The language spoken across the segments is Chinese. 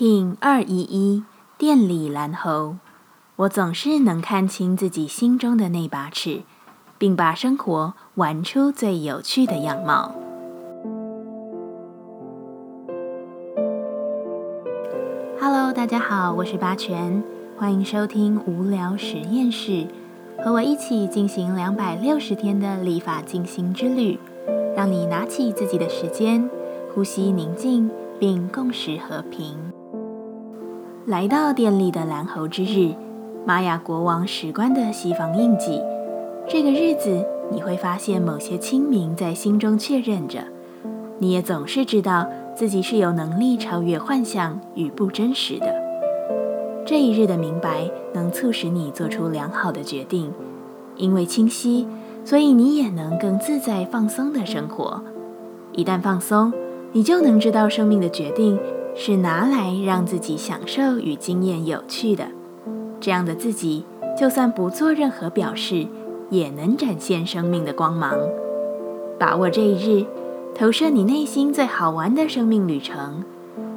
King 二一一电力蓝猴，我总是能看清自己心中的那把尺，并把生活玩出最有趣的样貌。Hello，大家好，我是八全，欢迎收听无聊实验室，和我一起进行两百六十天的立法进行之旅，让你拿起自己的时间，呼吸宁静，并共识和平。来到典礼的蓝猴之日，玛雅国王石棺的西方印记。这个日子，你会发现某些清明在心中确认着。你也总是知道自己是有能力超越幻象与不真实的。这一日的明白，能促使你做出良好的决定。因为清晰，所以你也能更自在放松的生活。一旦放松，你就能知道生命的决定。是拿来让自己享受与经验有趣的，这样的自己，就算不做任何表示，也能展现生命的光芒。把握这一日，投射你内心最好玩的生命旅程，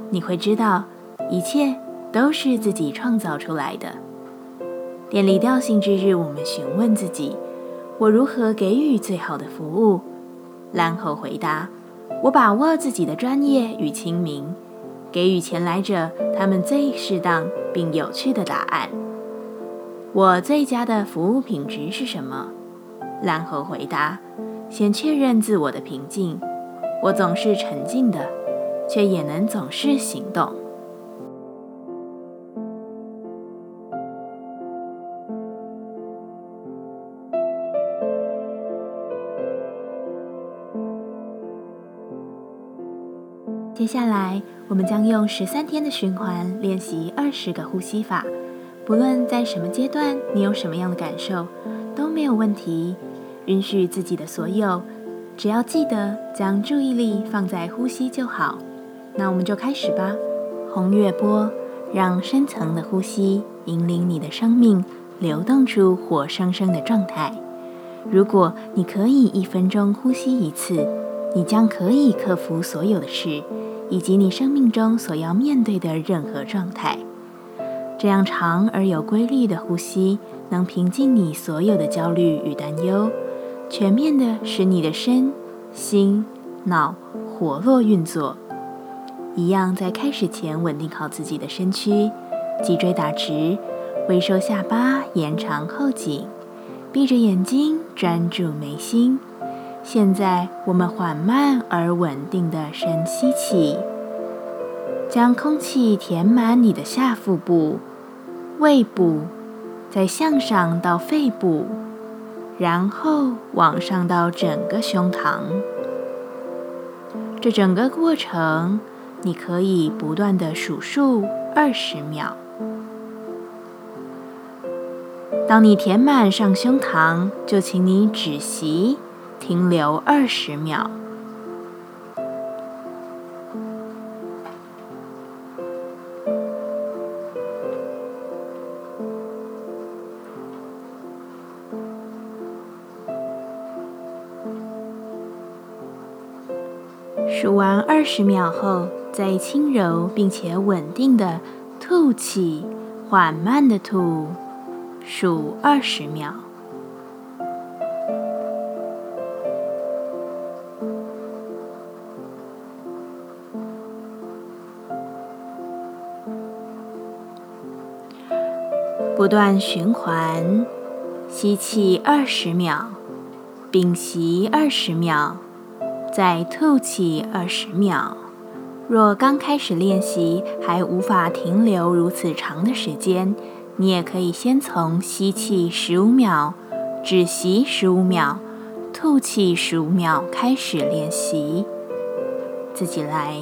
你会知道，一切都是自己创造出来的。典礼调性之日，我们询问自己：我如何给予最好的服务？然后回答：我把握自己的专业与清明。给予前来者他们最适当并有趣的答案。我最佳的服务品质是什么？蓝猴回答：先确认自我的平静。我总是沉静的，却也能总是行动。接下来，我们将用十三天的循环练习二十个呼吸法。不论在什么阶段，你有什么样的感受，都没有问题。允许自己的所有，只要记得将注意力放在呼吸就好。那我们就开始吧。红月波，让深层的呼吸引领你的生命流动出活生生的状态。如果你可以一分钟呼吸一次，你将可以克服所有的事。以及你生命中所要面对的任何状态，这样长而有规律的呼吸，能平静你所有的焦虑与担忧，全面的使你的身心脑活络运作。一样在开始前稳定好自己的身躯，脊椎打直，微收下巴，延长后颈，闭着眼睛专注眉心。现在，我们缓慢而稳定的深吸气，将空气填满你的下腹部、胃部，再向上到肺部，然后往上到整个胸膛。这整个过程，你可以不断的数数二十秒。当你填满上胸膛，就请你止息。停留二十秒，数完二十秒后，再轻柔并且稳定的吐气，缓慢的吐，数二十秒。不断循环，吸气二十秒，屏息二十秒，再吐气二十秒。若刚开始练习还无法停留如此长的时间，你也可以先从吸气十五秒、止息十五秒、吐气十五秒开始练习，自己来。